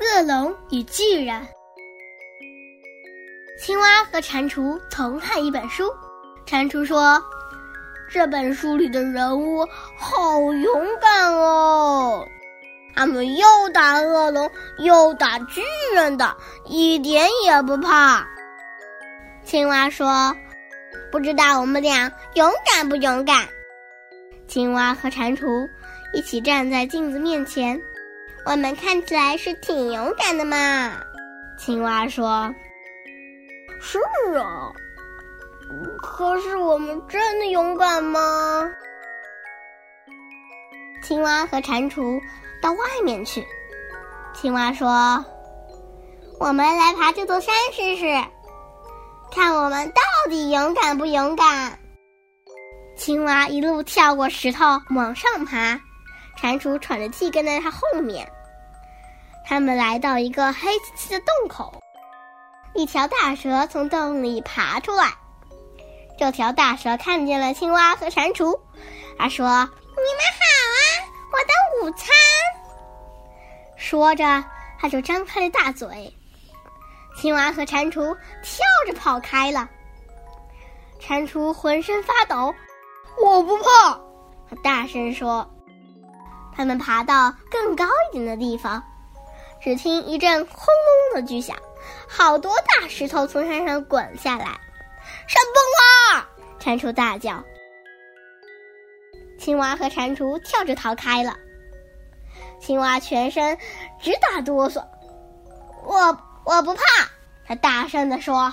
恶龙与巨人。青蛙和蟾蜍同看一本书，蟾蜍说：“这本书里的人物好勇敢哦，他们又打恶龙又打巨人的，一点也不怕。”青蛙说：“不知道我们俩勇敢不勇敢？”青蛙和蟾蜍一起站在镜子面前。我们看起来是挺勇敢的嘛，青蛙说：“是啊，可是我们真的勇敢吗？”青蛙和蟾蜍到外面去。青蛙说：“我们来爬这座山试试，看我们到底勇敢不勇敢。”青蛙一路跳过石头往上爬，蟾蜍喘着气跟在它后面。他们来到一个黑漆漆的洞口，一条大蛇从洞里爬出来。这条大蛇看见了青蛙和蟾蜍，它说：“你们好啊，我的午餐。”说着，它就张开了大嘴。青蛙和蟾蜍跳着跑开了。蟾蜍浑身发抖，“我不怕！”他大声说。他们爬到更高一点的地方。只听一阵轰隆的巨响，好多大石头从山上滚下来，山崩了！蟾蜍大叫。青蛙和蟾蜍跳着逃开了。青蛙全身直打哆嗦，我我不怕，它大声地说。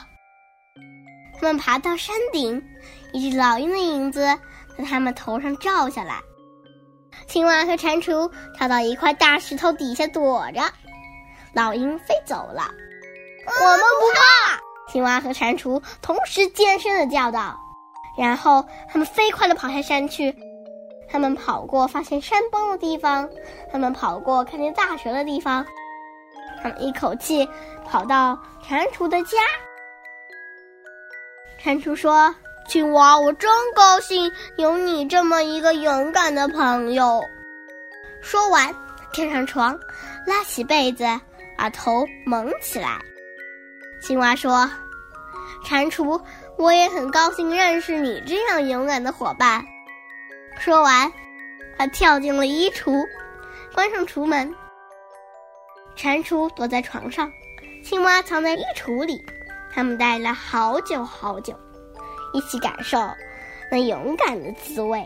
他们爬到山顶，一只老鹰的影子在他们头上照下来。青蛙和蟾蜍跳到一块大石头底下躲着。老鹰飞走了，我们不怕。青蛙和蟾蜍同时尖声的叫道，然后他们飞快的跑下山去。他们跑过发现山崩的地方，他们跑过看见大蛇的地方，他们一口气跑到蟾蜍的家。蟾蜍说：“青蛙，我真高兴有你这么一个勇敢的朋友。”说完，跳上床，拉起被子。把头蒙起来。青蛙说：“蟾蜍，我也很高兴认识你这样勇敢的伙伴。”说完，他跳进了衣橱，关上橱门。蟾蜍躲在床上，青蛙藏在衣橱里。他们待了好久好久，一起感受那勇敢的滋味。